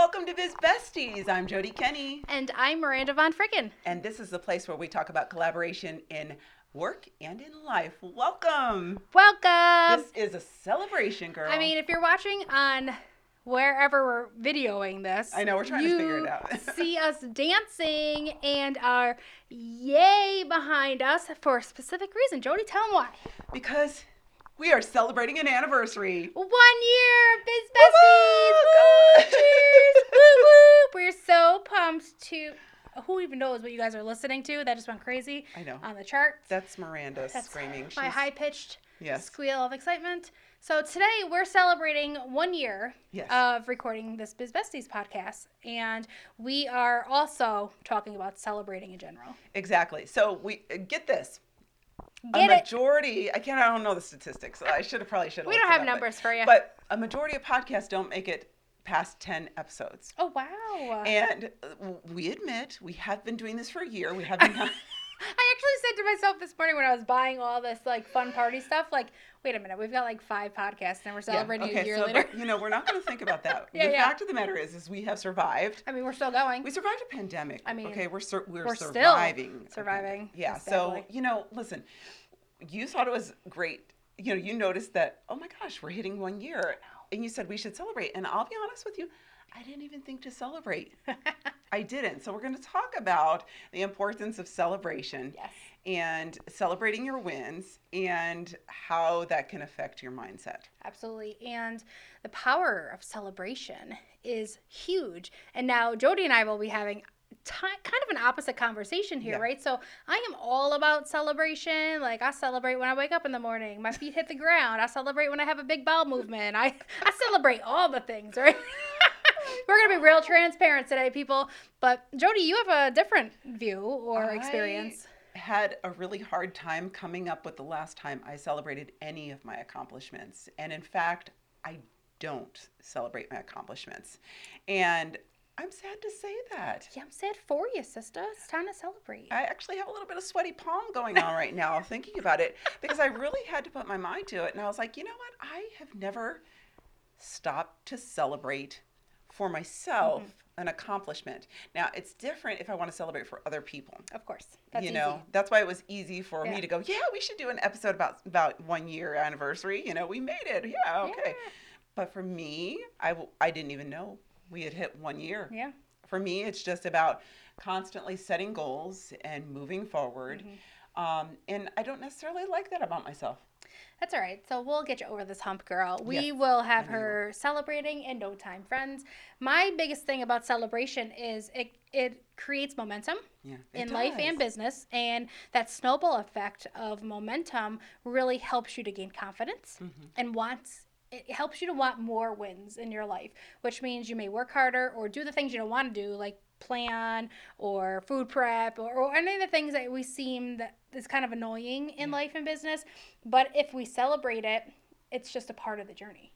welcome to Biz Besties. I'm Jody Kenny, And I'm Miranda Von Fricken. and this is the place where we talk about collaboration in work and in life. Welcome. Welcome. this is a celebration, girl. I mean, if you're watching on wherever we're videoing this, I know, we're trying to figure it you out. see us dancing and our yay behind us for a specific reason. Jody, tell them why. because we are celebrating an anniversary. One year, Biz Besties. Woo! Cheers. woo woo. We're so pumped to. Who even knows what you guys are listening to? That just went crazy I know. on the charts. That's Miranda That's screaming. my She's- high pitched Yes. squeal of excitement. So today we're celebrating one year Yes. of recording this Biz Besties podcast, and we are also talking about celebrating in general. Exactly. So we uh, get this. Get a it? majority. I can't. I don't know the statistics. I should have probably should. Have we don't have numbers for you. But a majority of podcasts don't make it past ten episodes. oh wow! And uh, we admit we have been doing this for a year. We have been. To myself this morning when I was buying all this like fun party stuff, like, wait a minute, we've got like five podcasts and we're celebrating a year so, later. but, you know, we're not going to think about that. Yeah, the yeah. fact of the matter is, is we have survived. I mean, we're still going. We survived a pandemic. I mean, okay, we're sur- we're, we're surviving. surviving. Yeah. So you know, listen, you thought it was great. You know, you noticed that. Oh my gosh, we're hitting one year, and you said we should celebrate. And I'll be honest with you, I didn't even think to celebrate. I didn't. So we're going to talk about the importance of celebration yes. and celebrating your wins and how that can affect your mindset. Absolutely. And the power of celebration is huge. And now Jody and I will be having ti kind of an opposite conversation here, Yeah. right? So I am all about celebration. Like I celebrate when I wake up in the morning, my feet hit the ground. I celebrate when I have a big bowel movement. I, I celebrate all the things, right? We're going to be real transparent today, people. But Jody, you have a different view or I experience. had a really hard time coming up with the last time I celebrated any of my accomplishments. And in fact, I don't celebrate my accomplishments. And I'm sad to say that. Yeah, I'm sad for you, sister. It's time to celebrate. I actually have a little bit of sweaty palm going on right now thinking about it because I really had to put my mind to it. And I was like, you know what? I have never stopped to celebrate for myself an accomplishment. Now, it's different if I want to celebrate for other people. Of course. That's you easy. know, that's why it was easy for Yeah. me to go, yeah, we should do an episode about about one year anniversary. You know, we made it. Yeah, okay. Yeah. But for me, I, w- I didn't even know we had hit one year. Yeah. For me, it's just about constantly setting goals and moving forward. Mm-hmm. Um, and I don't necessarily like that about myself. That's all right. So we'll get you over this hump, girl. We Yes, will have I know you her celebrating in no time, friends. My biggest thing about celebration is it it creates momentum Yeah. in life and business, and that snowball effect of momentum really helps you to gain confidence Mm-hmm. and wants. It helps you to want more wins in your life, which means you may work harder or do the things you don't want to do, like plan or food prep or, or any of the things that we seem that is kind of annoying in life and business. But if we celebrate it, it's just a part of the journey.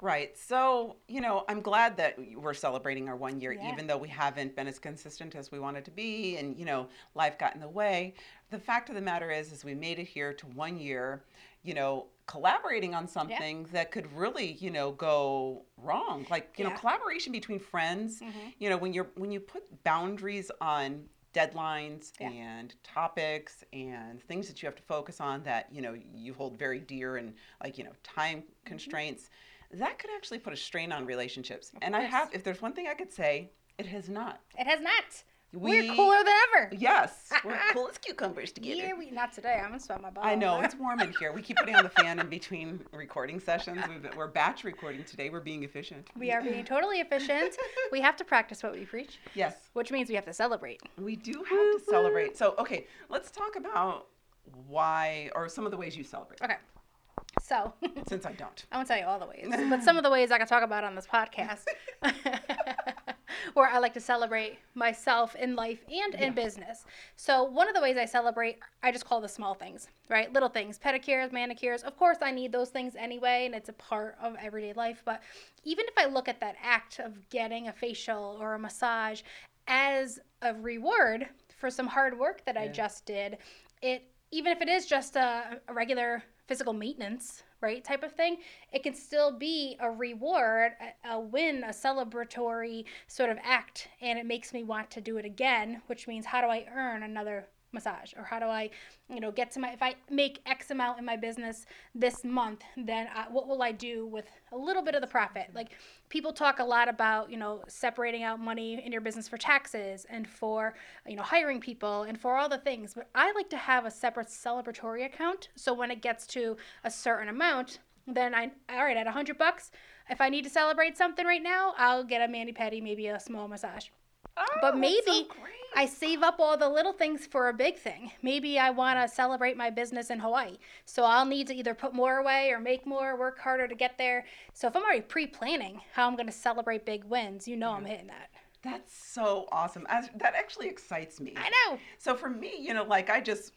Right. So, you know, I'm glad that we're celebrating our one year, Yeah. even though we haven't been as consistent as we wanted to be and, you know, life got in the way. The fact of the matter is, is we made it here to one year, you know, collaborating on something that could really, you know, go wrong. Like, you know, collaboration between friends, you know, when you're, when you put boundaries on deadlines Yeah. and topics and things that you have to focus on that, you know, you hold very dear and like, you know, time Mm-hmm. constraints that could actually put a strain on relationships. and I have, if there's one thing I could say, it has not. It has not. We- We're cooler than ever. Yes, ah, we're ah, ah. cool as cucumbers together. Yeah, we not today. I'm gonna sweat my balls. I know it's warm in here. We keep putting on the fan in between recording sessions. We've, we're batch recording today. We're being efficient. We are being totally efficient. we have to practice what we preach, Yes, which means we have to celebrate. we do have to celebrate. So, okay, let's talk about why or some of the ways you celebrate. Okay. So, Since I don't. I won't tell you all the ways, but some of the ways I can talk about on this podcast, where I like to celebrate myself in life and in business. So, one of the ways I celebrate, I just call the small things, right? Little things, pedicures, manicures. Of course, I need those things anyway, and it's a part of everyday life. But even if I look at that act of getting a facial or a massage as a reward for some hard work that I just did, it even if it is just a, a regular physical maintenance, right? Type of thing. It can still be a reward, a, a win, a celebratory sort of act, and it makes me want to do it again, which means how do I earn another massage or how do i you know get to my if i make x amount in my business this month then I, what will i do with a little bit of the profit? Like people talk a lot about you know separating out money in your business for taxes and for you know hiring people and for all the things but i like to have a separate celebratory account. So when it gets to a certain amount then i all right at 100 bucks if i need to celebrate something right now i'll get a mani pedi maybe a small massage. Oh, but that's maybe so great. I save up all the little things for a big thing. Maybe I want to celebrate my business in Hawaii. So I'll need to either put more away or make more, work harder to get there. So if I'm already pre planning how I'm going to celebrate big wins, you know I'm hitting that. That's so awesome. As, that actually excites me. I know. So for me, you know, like I just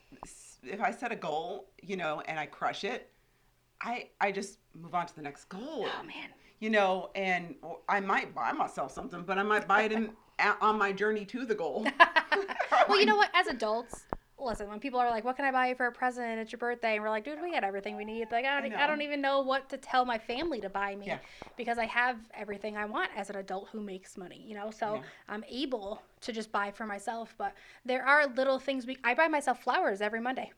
if I set a goal, you know, and I crush it, I I just move on to the next goal. Oh, man. You know, and I might buy myself something, but I might buy it in on my journey to the goal. Well, you know what? As adults, listen, when people are like, what can I buy you for a present? It's your birthday. And we're like, dude, we got everything we need. Like, I don't, I I, don't even know what to tell my family to buy me Yeah. because I have everything I want as an adult who makes money, you know? So Yeah. I'm able to just buy for myself. But there are little things we, I buy myself flowers every Monday.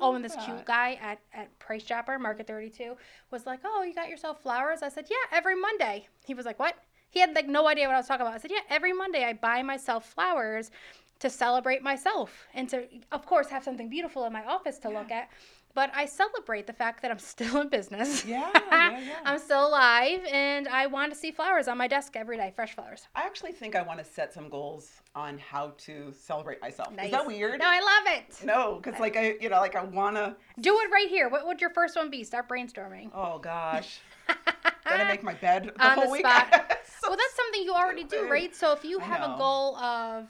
Oh, and this that. cute guy at, at Price Chopper, Market 32, was like, Oh, you got yourself flowers? I said, Yeah, every Monday. He was like, What? He had like no idea what I was talking about. I said, Yeah, every Monday I buy myself flowers to celebrate myself and to, of course, have something beautiful in my office to look at. But I celebrate the fact that I'm still in business. Yeah, yeah, yeah. I'm still alive and I want to see flowers on my desk every day, fresh flowers. I actually think I want to set some goals on how to celebrate myself. Is that weird? No, I love it. No, because like I, you know, like I wanna. Do it right here. What would your first one be? Start brainstorming. Oh gosh, gotta make my bed the On whole the week. So well, that's something you already do, right? So if you have a goal of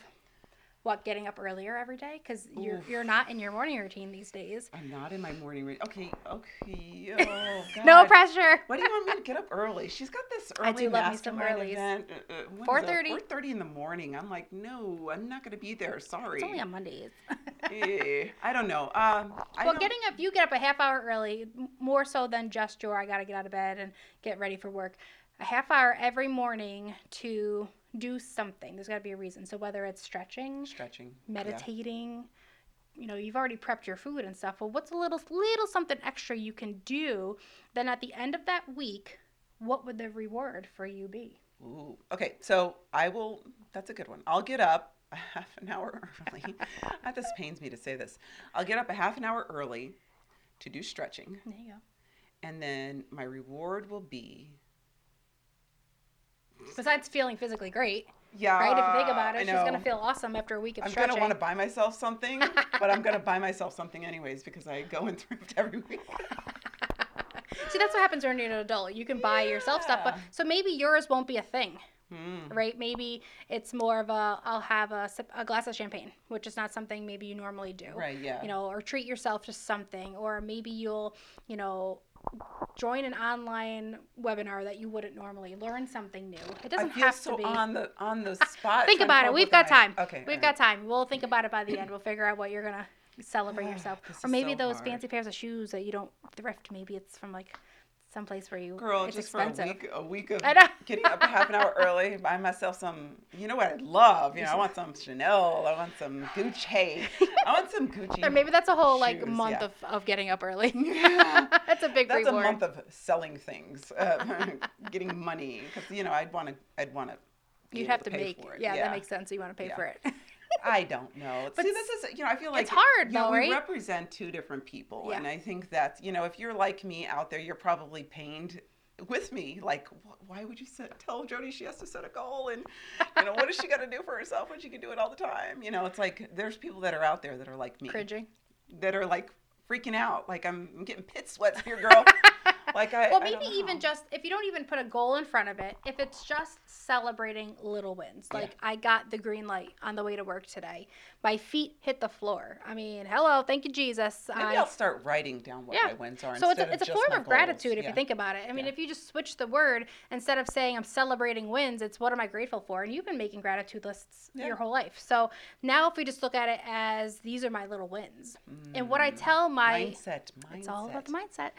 what getting up earlier every day because you're Oof. you're not in your morning routine these days. I'm not in my morning routine. Okay, okay. Oh God. No pressure. what do you want me to get up early? She's got this early I do love me some event. Uh, uh, is it? 4:30. 4:30 in the morning. I'm like, no, I'm not going to be there. Sorry. It's only on Mondays. Eh, I don't know. Um, I well, don't- getting up, you get up a half hour early, more so than just your I got to get out of bed and get ready for work. A half hour every morning to do something. There's got to be a reason. So whether it's stretching, stretching. Yeah. meditating, you know, you've already prepped your food and stuff. Well, what's a little little something extra you can do? Then at the end of that week, what would the reward for you be? Ooh. Okay, so I will. That's a good one. I'll get up a half an hour early. Uh, this pains me to say this. I'll get up a half an hour early to do stretching, There you go. and then my reward will be. Besides feeling physically great, Yeah. right? If you think about it, she's gonna feel awesome after a week of I'm stretching. gonna want to buy myself something, but I'm gonna buy myself something anyways because I go and thrift every week. See, that's what happens when you're an adult. You can buy yourself stuff, but so maybe yours won't be a thing, Mm. right? Maybe it's more of a I'll have a, sip, a glass of champagne, which is not something maybe you normally do. Right. Yeah. you know, or treat yourself to something, or maybe you'll, you know, join an online webinar that you wouldn't normally learn something new. It doesn't feel have so to be. on the on the spot. think about it. We've got time. Okay. We've all got time. We'll think about it by the end. We'll figure out what you're gonna celebrate yourself, or maybe so those hard. fancy pairs of shoes that you don't thrift. Maybe it's from like someplace where you Girl, it's just expensive. for a week, a week of getting up half an hour early, buy myself some. You know what I love? You know, I want some Chanel. I want some Gucci. I want some Gucci. Or maybe that's a whole like month yeah. of, of getting up early. Yeah. that's a big That's reward. a month of selling things, uh, getting money. Because you know, I'd want to. I'd want to. You'd have to pay make. it. Yeah, that makes sense. You want to pay Yeah. for it. I don't know. But See, this is you know I feel like it's hard, you know, though, we represent two different people, Yeah. and I think that you know if you're like me out there, you're probably pained with me. Like, wh- why would you set, tell Jody she has to set a goal, and you know what is she going to do for herself when she can do it all the time? You know, it's like there's people that are out there that are like me, Cringing. that are like freaking out, like I'm, I'm getting pit sweats here, girl. like I well, maybe don't even just if you don't even put a goal in front of it, if it's just celebrating little wins, Yeah. like I got the green light on the way to work today, my feet hit the floor. I mean, hello, thank you, Jesus. Maybe I, I'll start writing down what Yeah. my wins are. so it's a, it's a form of gratitude if Yeah. you think about it. I mean, Yeah. if you just switch the word instead of saying I'm celebrating wins, it's what am I grateful for? And you've been making gratitude lists Yeah. your whole life. So now if we just look at it as these are my little wins, and what I mm. tell my mindset, mindset. it's all about the mindset.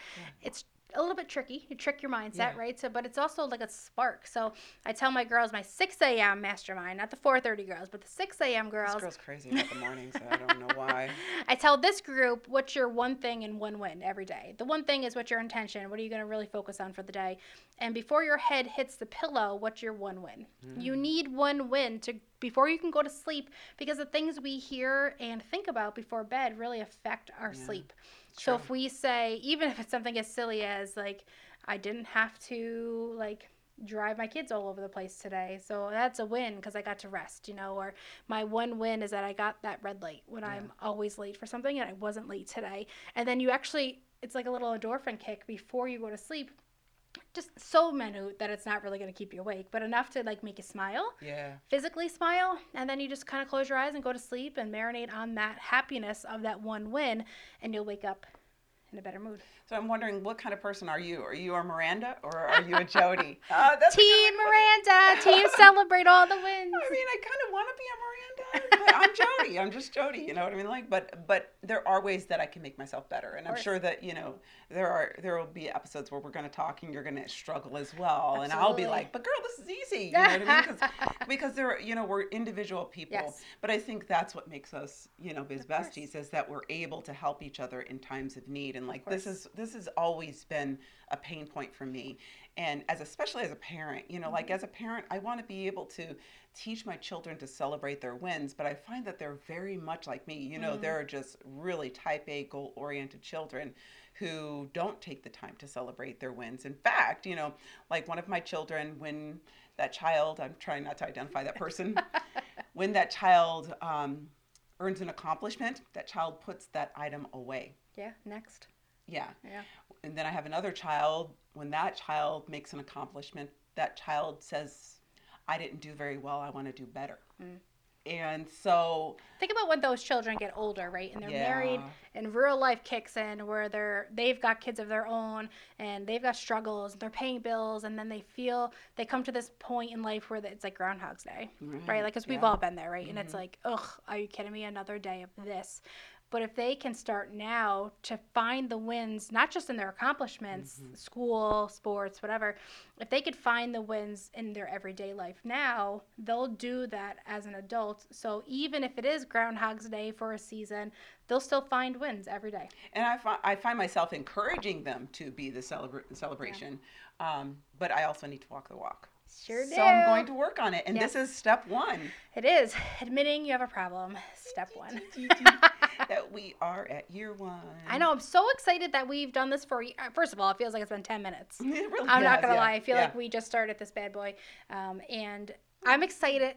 It's a little bit tricky. You trick your mindset, Yeah. right? So, but it's also like a spark. So I tell my girls, my 6 a.m. mastermind, not the 4:30 girls, but the 6 a.m. This girls. girl's crazy about the mornings. I don't know why. I tell this group what's your one thing and one win every day. The one thing is what's your intention. What are you going to really focus on for the day? And before your head hits the pillow, what's your one win? You hmm. need one win to before you can go to sleep because the things we hear and think about before bed really affect our Yeah, sleep. So if we say even if it's something as silly as like I didn't have to like drive my kids all over the place today. So that's a win because I got to rest, you know, or my one win is that I got that red light when I'm always late for something and I wasn't late today. And then you actually, it's like a little endorphin kick before you go to sleep. Just so minute that it's not really going to keep you awake, but enough to like make you smile, Yeah. physically smile, and then you just kind of close your eyes and go to sleep and marinate on that happiness of that one win, and you'll wake up in a better mood. So I'm wondering, what kind of person are you? Are you a Miranda or are you a Jody? Uh, that's Team way to put it. Miranda, team celebrate all the wins. I mean, I kind of want to be a Miranda, but I'm Jody. I'm just Jody. You know what I mean? Like, but but there are ways that I can make myself better, and I'm sure that you know there are there will be episodes where we're going to talk and you're going to struggle as well, and I'll be like, but girl, this is easy. You know what I mean? 'Cause- because there, are- you know, we're individual people. Yes. But I think that's what makes us, you know, biz besties is that we're able to help each other in times of need, and like this is this has always been a pain point for me and as especially as a parent you know like Mm-hmm. as a parent i want to be able to teach my children to celebrate their wins but i find that they're very much like me you know Mm-hmm. they're just really type a goal oriented children who don't take the time to celebrate their wins in fact you know like one of my children when that child i'm trying not to identify that person when that child um, earns an accomplishment that child puts that item away Yeah, next. Yeah Yeah. and then I have another child. When that child makes an accomplishment, that child says, I didn't do very well. I want to do better. Mm. And so, Think about when those children get older, right? And they're married and real life kicks in where they're they've got kids of their own and they've got struggles, and they're paying bills and then they feel they come to this point in life where it's like groundhog's day. Right? Like cuz we've yeah. all been there, right? And it's like, "Ugh, are you kidding me? Another day of this." But if they can start now to find the wins, not just in their accomplishments, school, sports, whatever, if they could find the wins in their everyday life now, they'll do that as an adult. So even if it is Groundhog's Day for a season, they'll still find wins every day. and I, fi- I find myself encouraging them to be the celebra- celebration. Um, but I also need to walk the walk. Sure do. So I'm going to work on it. And Yes. this is step one It is admitting you have a problem. Step one. that we are at year one. I know. I'm so excited that we've done this for. a. First of all, it feels like it's been ten minutes. It really I'm not gonna yeah, lie. I feel yeah. like we just started this bad boy, um, and I'm excited.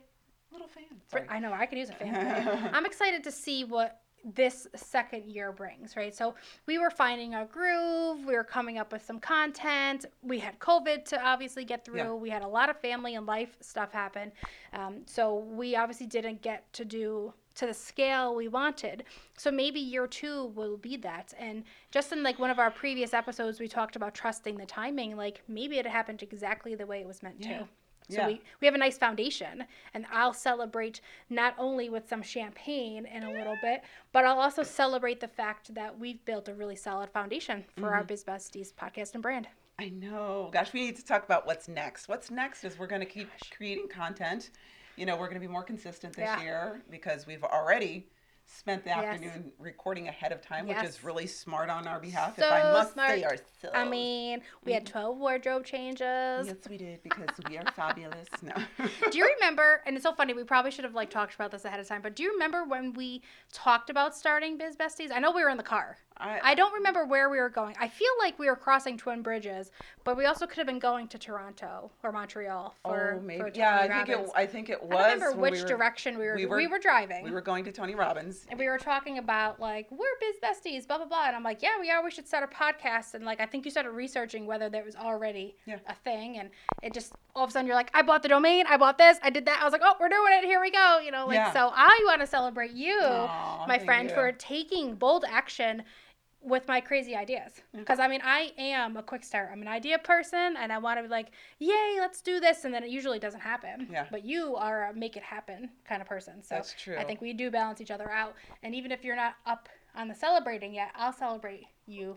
Little fan. For. I know I could use a fan. I'm excited to see what this second year brings, right? So we were finding our groove. We were coming up with some content. We had COVID to obviously get through. Yeah. We had a lot of family and life stuff happen. Um, so we obviously didn't get to do to the scale we wanted. So maybe year two will be that. And just in like one of our previous episodes, we talked about trusting the timing. Like maybe it happened exactly the way it was meant Yeah. to. So Yeah. we, we have a nice foundation, and I'll celebrate not only with some champagne in a little bit, but I'll also celebrate the fact that we've built a really solid foundation for Mm-hmm. our Biz Besties podcast and brand. I know. Gosh, we need to talk about what's next. What's next is we're going to keep creating content. You know, we're going to be more consistent this Yeah. year because we've already spent the Yes. afternoon recording ahead of time, which is really smart on our behalf, So if I must smart. say ourselves. I mean, we had 12 wardrobe changes. yes, we did because we are fabulous. No. do you remember and it's so funny we probably should have like talked about this ahead of time but do you remember when we talked about starting biz besties i know we were in the car I, i don't remember where we were going i feel like we were crossing twin bridges but we also could have been going to toronto or montreal oh, for, oh, maybe. for yeah, I think it. I think it was. I don't remember which we were, direction we were, we we were- were driving We were going to Tony Robbins. and we were talking about like we're biz besties blah blah blah and i'm like yeah we are we should start a podcast and like i think you started researching whether there was already Yeah. a thing and it just all of a sudden you're like i bought the domain i bought this i did that i was like oh we're doing it here we go you know like Yeah. so i want to celebrate you Aw, my friend you. for taking bold action with my crazy ideas. Because i mean i am a quick start. I'm an idea person and i want to be like yay let's do this and then it usually doesn't happen. Yeah. but you are a make it happen kind of person. So That's true. i think we do balance each other out. And even if you're not up on the celebrating yet i'll celebrate you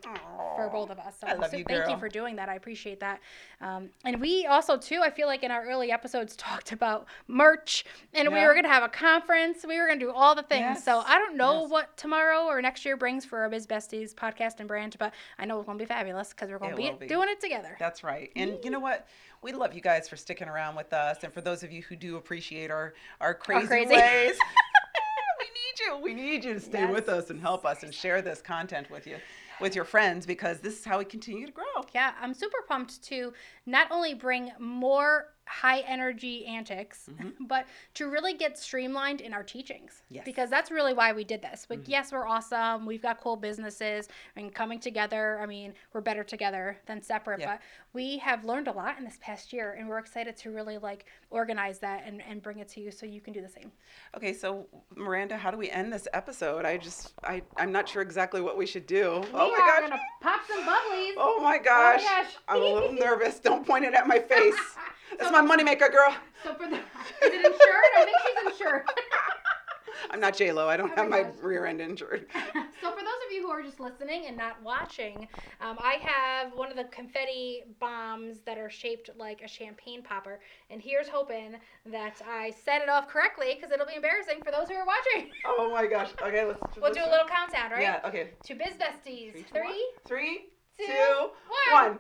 for both of us. So I love so you, thank you for doing that. I appreciate that. Um, and we also too, I feel like in our early episodes talked about merch, and we were gonna have a conference. We were gonna do all the things. So I don't know yes. what tomorrow or next year brings for our Biz Besties podcast and brand, but I know it's gonna be fabulous because we're gonna be, be. doing it together. That's right. And you know what? We love you guys for sticking around with us. And for those of you who do appreciate our, our crazy, crazy. ways, we need you. We need you to stay Yes. with us and help us and share this content with you, with your friends, because this is how we continue to grow. Yeah, I'm super pumped to not only bring more high energy antics, but to really get streamlined in our teachings. Mm-hmm. Yes. Mm-hmm. Because that's really why we did this. Like, yes, we're awesome. We've got cool businesses and coming together. I mean, we're better together than separate. Yeah. But we have learned a lot in this past year, and we're excited to really like organize that and, and bring it to you so you can do the same. Okay, so Miranda, how do we end this episode? I just, I, I'm not sure exactly what we should do. oh we my are gosh. gonna pop some bubblies. Oh my gosh. gosh. I'm a little nervous. Don't point it at my face. That's my moneymaker, girl. So for the is it insured? I think she's insured. I'm not J Lo. I don't Oh have my my rear end injured. so for those of you who are just listening and not watching, um, I have one of the confetti bombs that are shaped like a champagne popper, and here's hoping that I set it off correctly because it'll be embarrassing for those who are watching. Oh my gosh. Okay, let's. We'll do a little countdown, right? Yeah. Okay. To Biz Besties. Three, two, Three. one. Three, two, two, one. one.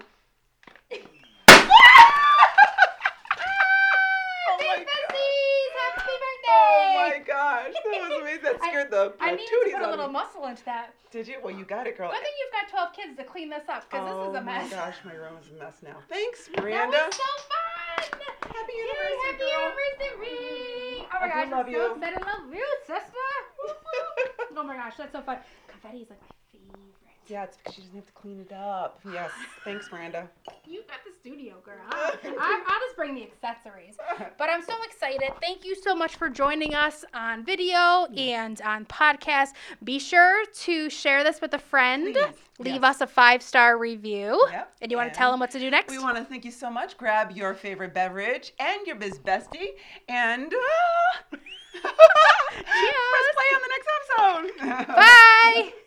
Biz my Besties, happy birthday! Oh my gosh, that was amazing. That I- scared the I needed to put a little me. muscle into that. Did you? Well, you got it, girl. Good thing you've got 12 kids to clean this up because oh this is a mess. Oh my gosh, my room is a mess now. Thanks, Miranda. That was so fun! Happy Yay, anniversary, happy girl. anniversary! Oh my I gosh, love I'm you. so excited. Love you, sister! Oh my gosh, that's so fun. Confetti is like my favorite. yeah, it's because she doesn't have to clean it up. Yes. Thanks, Miranda. You got the studio, girl. I, I, I'll just bring the accessories. But I'm so excited. Thank you so much for joining us on video and on podcast. Be sure to share this with a friend. Please, Leave yes. us a five star review. Yep, And you want to tell them what to do next? We want to thank you so much. Grab your favorite beverage and your biz bestie and. Uh, Cheers. Press play on the next episode. Bye.